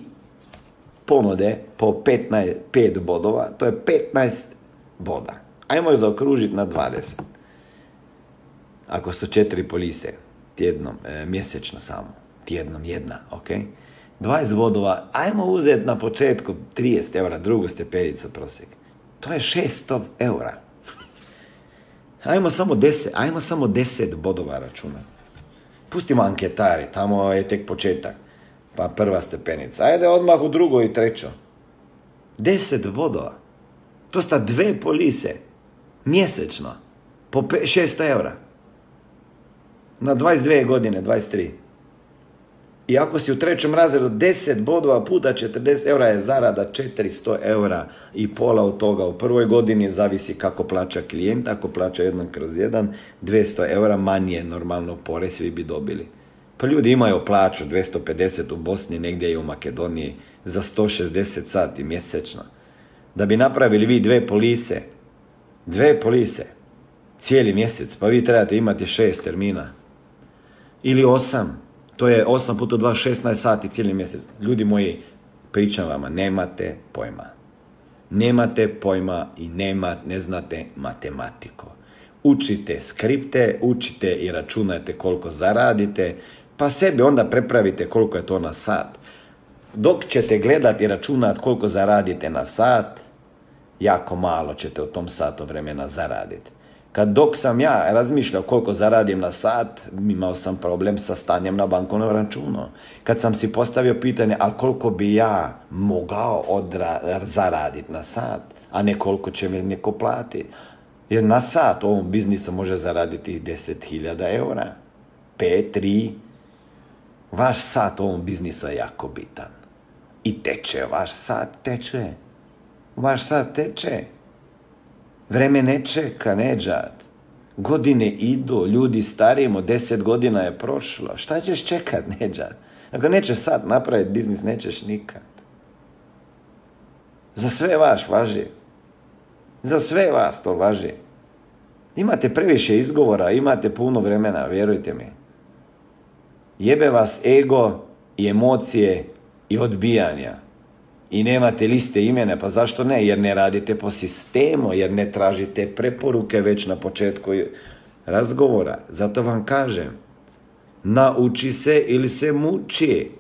ponude po 15, 5 bodova, to je 15 boda. Ajmo je zaokružiti na 20. Ako su četiri polise tjednom, e, mjesečno samo, tjednom jedna, ok? 20 bodova, ajmo uzeti na početku 30 eura, drugu stepenicu prosjek. To je 600 eura. Ajmo samo 10, ajmo samo 10 bodova računa. Pustimo anketari, tamo je tek početak pa prva stepenica. Ajde odmah u drugo i trećo. Deset bodova. To sta dve polise. Mjesečno. Po 600 eura. Na 22 godine, 23. I ako si u trećem razredu 10 bodova puta 40 eura je zarada 400 eura i pola od toga. U prvoj godini zavisi kako plaća klijent. Ako plaća jedan kroz jedan, 200 eura manje normalno porez svi bi dobili. Pa ljudi imaju plaću 250 u Bosni, negdje i u Makedoniji, za 160 sati mjesečno. Da bi napravili vi dve polise, dve polise, cijeli mjesec, pa vi trebate imati šest termina. Ili osam, to je osam puta dva, 16 sati cijeli mjesec. Ljudi moji, pričam vama, nemate pojma. Nemate pojma i nema, ne znate matematiko. Učite skripte, učite i računajte koliko zaradite, pa sebi onda prepravite koliko je to na sat. Dok ćete gledati i računati koliko zaradite na sat, jako malo ćete u tom satu vremena zaraditi. Kad dok sam ja razmišljao koliko zaradim na sat, imao sam problem sa stanjem na bankovnom računu. Kad sam si postavio pitanje, ali koliko bi ja mogao odra- zaraditi na sat, a ne koliko će mi neko plati. Jer na sat u ovom biznisu može zaraditi 10.000 eura, 5, 3. Vaš sat u ovom biznisu je jako bitan. I teče, vaš sat teče. Vaš sat teče. Vreme ne čeka, neđat. Godine idu, ljudi starimo, deset godina je prošlo. Šta ćeš čekat, neđat? Ako nećeš sad napraviti biznis, nećeš nikad. Za sve vaš važi. Za sve vas to važi. Imate previše izgovora, imate puno vremena, vjerujte mi. Jebe vas ego i emocije i odbijanja i nemate liste imene, pa zašto ne? Jer ne radite po sistemu, jer ne tražite preporuke već na početku razgovora. Zato vam kažem, nauči se ili se muči.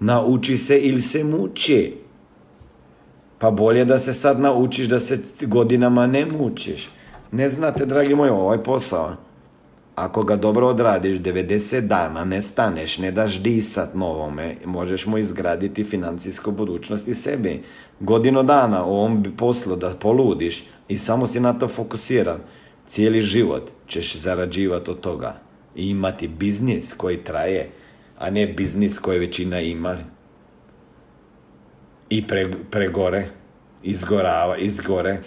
Nauči se ili se muči. Pa bolje da se sad naučiš da se godinama ne mučiš. Ne znate, dragi moji, ovaj posao ako ga dobro odradiš 90 dana, ne staneš, ne daš disat novome, možeš mu izgraditi financijsku budućnost i sebi. Godinu dana u ovom poslu da poludiš i samo si na to fokusiran, cijeli život ćeš zarađivati od toga i imati biznis koji traje, a ne biznis koji većina ima i pre, pregore, izgorava, izgore.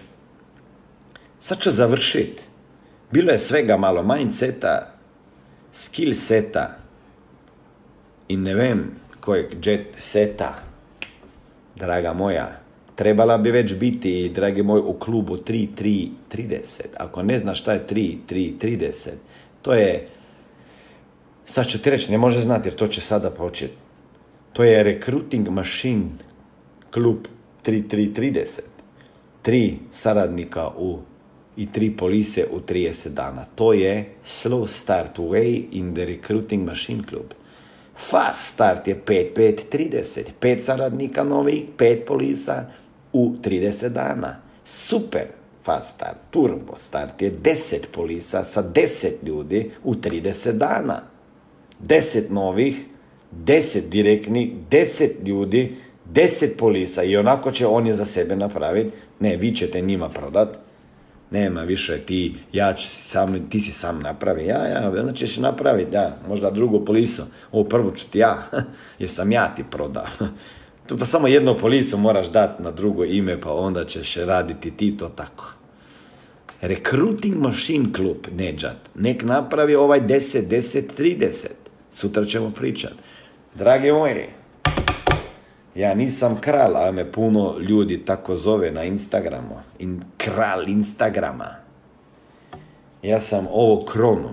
Sad ću završiti. Bilo je svega malo mindseta, skill seta i ne vem kojeg jet seta, draga moja. Trebala bi već biti, dragi moj, u klubu 3-3-30. Ako ne znaš šta je 3-3-30, to je, sad ću ti reći, ne može znati jer to će sada početi. To je recruiting machine klub 3-3-30. Tri saradnika u i tri polise u 30 dana. To je slow start way in the recruiting machine club. Fast start je 5-5-30. Pet saradnika novih, pet polisa u 30 dana. Super fast start, turbo start je 10 polisa sa 10 ljudi u 30 dana. 10 novih, 10 direktnih, 10 ljudi, 10 polisa i onako će oni za sebe napraviti. Ne, vi ćete njima prodati nema više ti, ja ću sam, ti si sam napravi, ja, ja, onda ćeš napraviti, ja, možda drugu polisu, ovo prvu ću ti ja, jer sam ja ti prodao. Tu pa samo jedno polisu moraš dati na drugo ime, pa onda ćeš raditi ti to tako. Recruiting Machine Club, Neđat, nek napravi ovaj 10, 10, 30. Sutra ćemo pričati. Dragi moji, ja nisam kralj, a me puno ljudi tako zove na Instagramu. In, kralj Instagrama. Ja sam ovo kronu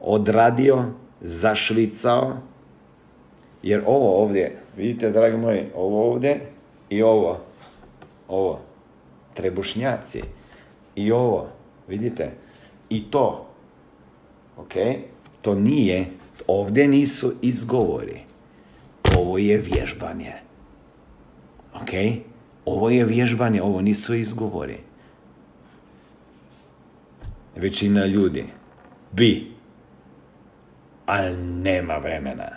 odradio, zašvicao, jer ovo ovdje, vidite dragi moji, ovo ovdje i ovo, ovo, trebušnjaci i ovo, vidite, i to, ok, to nije, ovdje nisu izgovori ovo je vježbanje. Ok? Ovo je vježbanje, ovo nisu izgovori. Većina ljudi bi, ali nema vremena.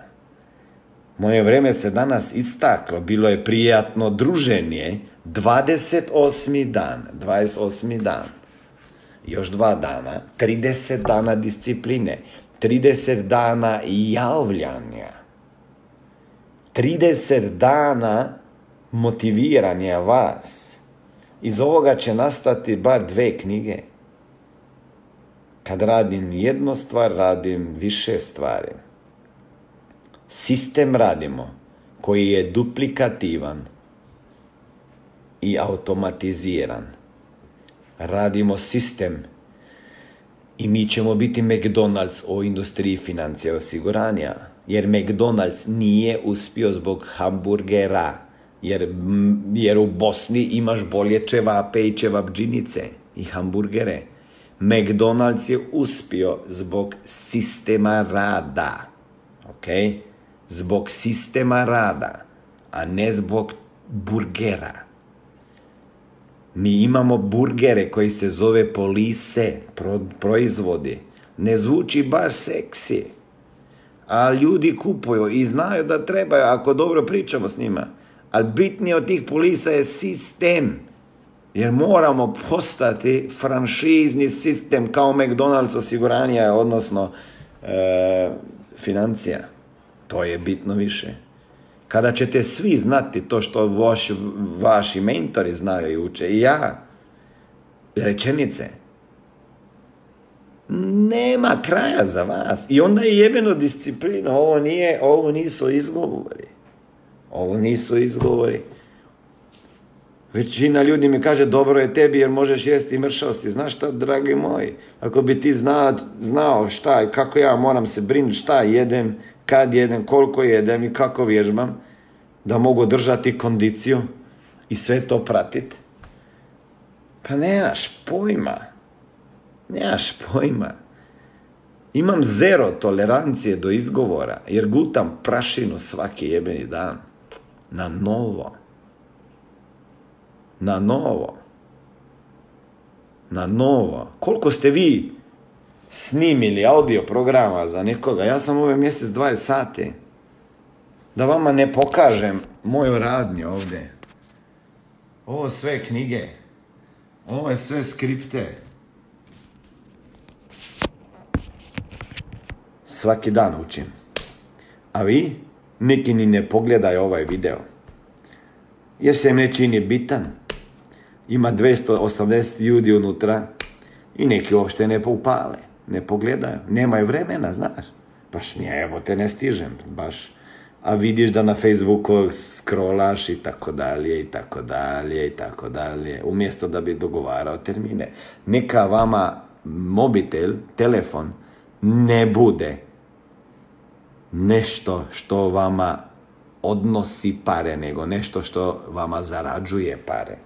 Moje vreme se danas istaklo, bilo je prijatno druženje, 28. dan, 28. dan, još dva dana, 30 dana discipline, 30 dana javljanja. 30 dana motiviranja vas. Iz ovoga će nastati bar dve knjige. Kad radim jednu stvar, radim više stvari. Sistem radimo koji je duplikativan i automatiziran. Radimo sistem i mi ćemo biti McDonald's o industriji financija osiguranja jer McDonald's nije uspio zbog hamburgera. Jer, jer u Bosni imaš bolje čevape i čevapđinice i hamburgere. McDonald's je uspio zbog sistema rada. Ok? Zbog sistema rada, a ne zbog burgera. Mi imamo burgere koji se zove polise, proizvodi. Ne zvuči baš seksi. A ljudi kupuju i znaju da trebaju, ako dobro pričamo s njima. Ali bitnije od tih polisa je sistem. Jer moramo postati franšizni sistem kao McDonald's osiguranja, odnosno e, financija. To je bitno više. Kada ćete svi znati to što vaši, vaši mentori znaju i uče, i ja, rečenice, nema kraja za vas. I onda je jebeno disciplina. Ovo, nije, ovo nisu izgovori. Ovo nisu izgovori. Većina ljudi mi kaže dobro je tebi jer možeš jesti mršavosti. Znaš šta, dragi moji, ako bi ti zna, znao šta i kako ja moram se brinuti šta jedem, kad jedem, koliko jedem i kako vježbam, da mogu držati kondiciju i sve to pratiti. Pa nemaš pojma. Nemaš pojma. Imam zero tolerancije do izgovora, jer gutam prašinu svaki jebeni dan. Na novo. Na novo. Na novo. Koliko ste vi snimili audio programa za nekoga? Ja sam ove mjesec 20 sati. Da vama ne pokažem moju radnju ovdje. Ovo sve knjige. Ovo je sve skripte. Svaki dan učim. A vi? Neki ni ne pogledaju ovaj video. Jer se ne čini bitan. Ima 280 ljudi unutra i neki uopšte ne upale. Ne pogledaju. Nemaju vremena, znaš. Baš nije, evo te ne stižem. Baš a vidiš da na Facebooku scrollaš i tako dalje i tako dalje i tako dalje, umjesto da bi dogovarao termine. Neka vama mobitel, telefon, ne bude nešto što vama odnosi pare, nego nešto što vama zarađuje pare.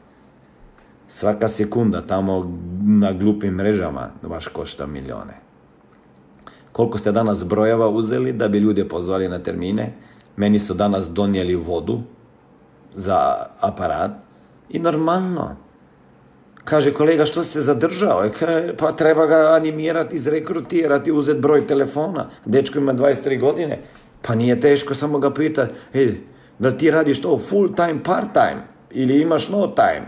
Svaka sekunda tamo na glupim mrežama vaš košta milijone. Koliko ste danas brojeva uzeli da bi ljude pozvali na termine? Meni su danas donijeli vodu za aparat i normalno. Kaže kolega što se zadržao? Pa treba ga animirati, izrekrutirati, uzeti broj telefona. Dečko ima 23 godine. Pa nije teško, samo ga pita, e, da ti radiš to full time, part time ili imaš no time?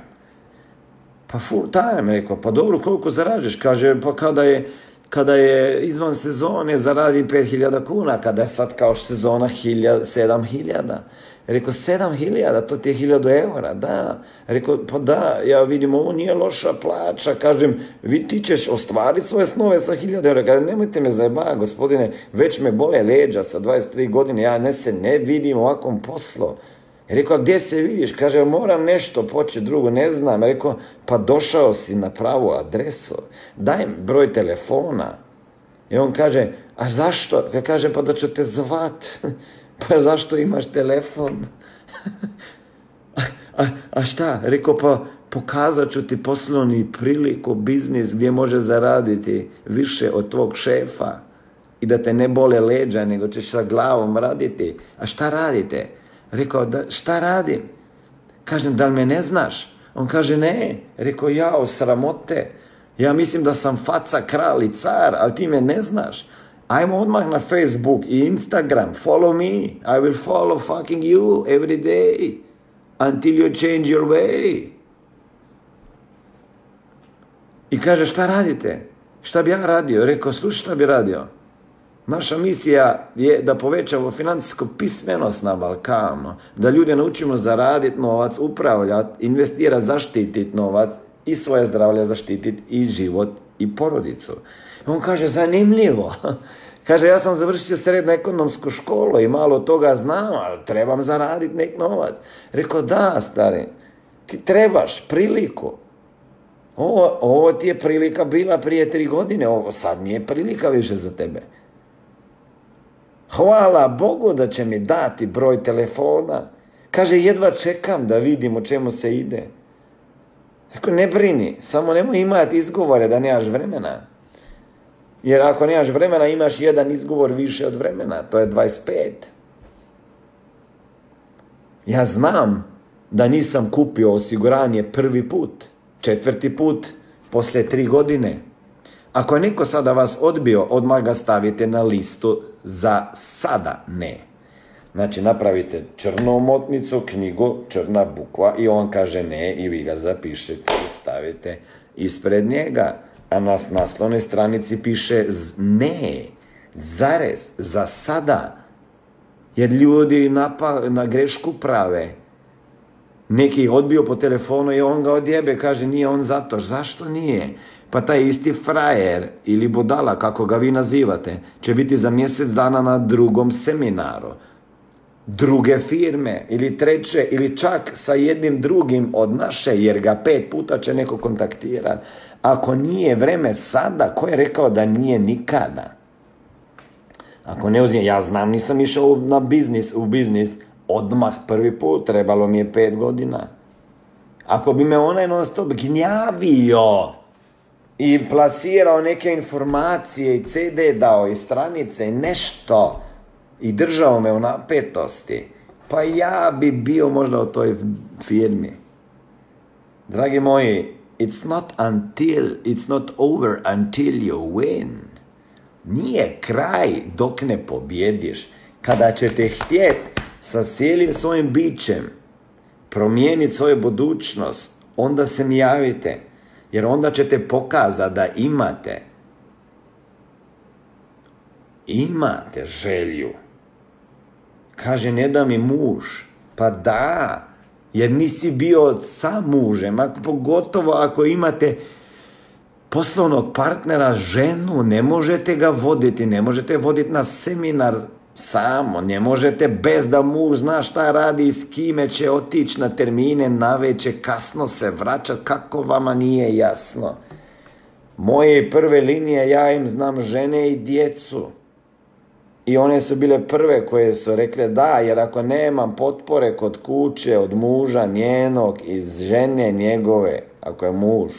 Pa full time, rekao, pa dobro, koliko zarađuješ? Kaže, pa kada je kada je izvan sezone zaradi 5000 kuna, kada je sad kao sezona 7000. Rekao, 7000, to ti je 1000 eura, da. Rekao, pa da, ja vidim, ovo nije loša plaća, kažem, vi ti ćeš ostvariti svoje snove sa 1000 eura. Kažem, nemojte me zajeba, gospodine, već me bole leđa sa 23 godine, ja ne se ne vidim ovakvom poslu. Rekao, gdje se vidiš? Kaže, moram nešto početi drugo, ne znam. Rekao, pa došao si na pravu adresu, daj broj telefona. I on kaže, a zašto? Kaže, pa da ću te zvat. Pa zašto imaš telefon? a, šta? Rekao, pa pokazat ću ti poslovni priliku, biznis gdje može zaraditi više od tvog šefa i da te ne bole leđa, nego ćeš sa glavom raditi. A šta radite? Rekao, da, šta radim? Kažem, da li me ne znaš? On kaže, ne. Rekao, ja, o sramote. Ja mislim da sam faca, kralj i car, ali ti me ne znaš. Ajmo odmah na Facebook i Instagram. Follow me. I will follow fucking you every day. Until you change your way. I kaže, šta radite? Šta bi ja radio? Rekao, slušaj šta bi radio? Naša misija je da povećamo financijsku pismenost na Balkanu, da ljude naučimo zaraditi novac, upravljati, investirati, zaštititi novac i svoje zdravlje zaštititi i život i porodicu. On kaže, zanimljivo. Kaže, ja sam završio srednju ekonomsku školu i malo toga znam, ali trebam zaraditi nek novac. Rekao, da, stari, ti trebaš priliku. Ovo, ovo ti je prilika bila prije tri godine, ovo sad nije prilika više za tebe. Hvala Bogu da će mi dati broj telefona. Kaže, jedva čekam da vidim o čemu se ide. Rekao, ne brini, samo nemoj imati izgovore da nemaš vremena. Jer ako nemaš vremena, imaš jedan izgovor više od vremena, to je 25. Ja znam da nisam kupio osiguranje prvi put, četvrti put, poslije tri godine. Ako je neko sada vas odbio, odmah ga stavite na listu za sada ne. Znači napravite črnu omotnicu, knjigu, črna bukva i on kaže ne i vi ga zapišete i stavite ispred njega. A na naslovnoj stranici piše ne, zarez, za sada. Jer ljudi na grešku prave. Neki odbio po telefonu i on ga odjebe, kaže nije on zato. Zašto nije? Pa taj isti frajer ili budala, kako ga vi nazivate, će biti za mjesec dana na drugom seminaru. Druge firme ili treće ili čak sa jednim drugim od naše, jer ga pet puta će neko kontaktirati. Ako nije vreme sada, ko je rekao da nije nikada? Ako ne uzim, ja znam, nisam išao na biznis, u biznis odmah prvi put, trebalo mi je pet godina. Ako bi me onaj non stop gnjavio i plasirao neke informacije i CD dao i stranice i nešto i držao me u napetosti, pa ja bi bio možda u toj firmi. Dragi moji, it's not until, it's not over until you win. Nije kraj dok ne pobjediš. Kada ćete htjeti sa cijelim svojim bićem promijeniti svoju budućnost, onda se mi javite. Jer onda ćete pokazati da imate imate želju. Kaže, ne da mi muž. Pa da, jer nisi bio sa mužem, pogotovo ako imate poslovnog partnera, ženu, ne možete ga voditi, ne možete voditi na seminar samo, ne možete bez da muž zna šta radi s kime će otići na termine, naveće, kasno se vraćat, kako vama nije jasno. Moje prve linije, ja im znam žene i djecu. I one su bile prve koje su rekle da, jer ako nemam potpore kod kuće, od muža njenog, iz žene njegove, ako je muž,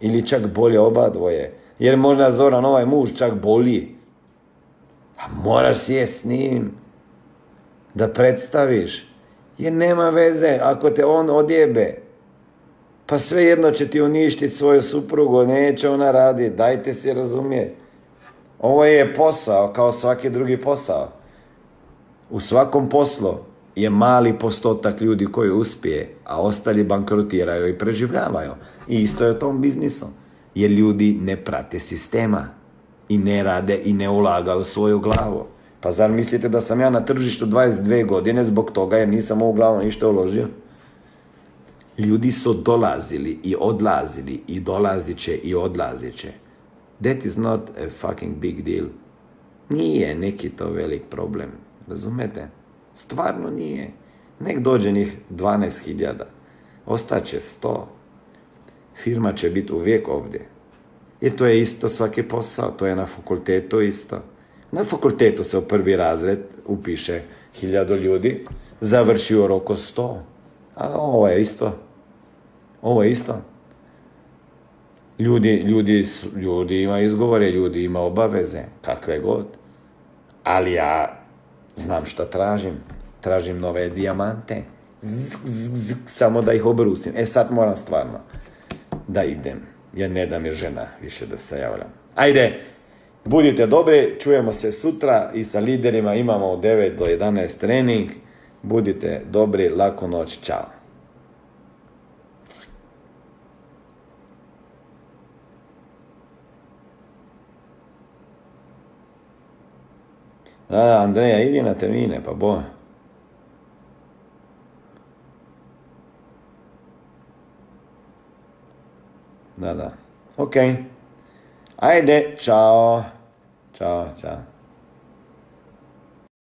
ili čak bolje oba dvoje, jer možda Zoran ovaj muž čak bolji, a moraš sjest s njim da predstaviš. Jer nema veze ako te on odjebe. Pa svejedno će ti uništiti svoju suprugu, neće ona radi, dajte se razumjeti. Ovo je posao kao svaki drugi posao. U svakom poslu je mali postotak ljudi koji uspije, a ostali bankrotiraju i preživljavaju. I isto je u tom biznisu. Jer ljudi ne prate sistema i ne rade i ne ulagaju svoju glavu. Pa zar mislite da sam ja na tržištu 22 godine zbog toga jer nisam u glavu ništa uložio? Ljudi su dolazili i odlazili i dolazit će i odlazit će. That is not a fucking big deal. Nije neki to velik problem. Razumete? Stvarno nije. Nek dođe njih 12.000. Ostaće 100. Firma će biti uvijek ovdje. Jer to je isto svaki posao, to je na fakultetu isto. Na fakultetu se u prvi razred upiše hiljadu ljudi, završi u roku sto. A ovo je isto. Ovo je isto. Ljudi, ljudi, ljudi ima izgovore, ljudi ima obaveze, kakve god. Ali ja znam šta tražim. Tražim nove dijamante. samo da ih obrusim. E sad moram stvarno da idem jer ne da mi žena više da se javljam. Ajde, budite dobri, čujemo se sutra i sa liderima imamo od 9 do 11 trening. Budite dobri, lako noć, čao. Da, Andreja, idi na termine, pa bo. Da, da. Ok. Ajde, čao. Ćao, čao.